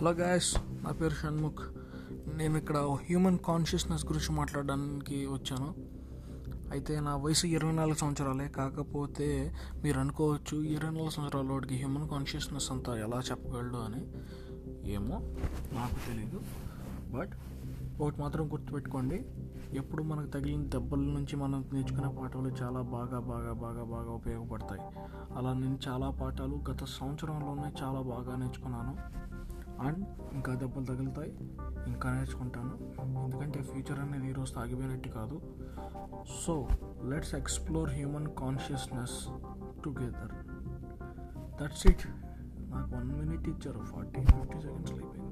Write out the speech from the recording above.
Hello guys నా పేరు షణ్ముఖ్. నేను ఇక్కడ హ్యూమన్ కాన్షియస్నెస్ గురించి మాట్లాడడానికి వచ్చాను. అయితే నా వయసు ఇరవై నాలుగు సంవత్సరాలే కాకపోతే మీరు అనుకోవచ్చు ఇరవై నాలుగు సంవత్సరాల వాడికి హ్యూమన్ కాన్షియస్నెస్ అంతా ఎలా చెప్పగలడు అని ఏమో నాకు తెలీదు. బట్ ఒకటి మాత్రం గుర్తుపెట్టుకోండి ఎప్పుడు మనకు తగిలిన దెబ్బల నుంచి మనం నేర్చుకునే పాఠాలు చాలా బాగా బాగా బాగా బాగా ఉపయోగపడతాయి. అలా నేను చాలా పాఠాలు గత సంవత్సరంలోనే చాలా బాగా నేర్చుకున్నాను. అండ్ ఇంకా దెబ్బలు తగులుతాయి. ఇంకా నేర్చుకుంటాను. ఎందుకంటే ఫ్యూచర్ అనేది ఈరోజు ఆగిపోయినట్టు కాదు. So let's explore human consciousness together that's it నాకు వన్ మినిట్ ఇచ్చారు. ఫార్టీ ఫిఫ్టీ సెకండ్స్ అయిపోయింది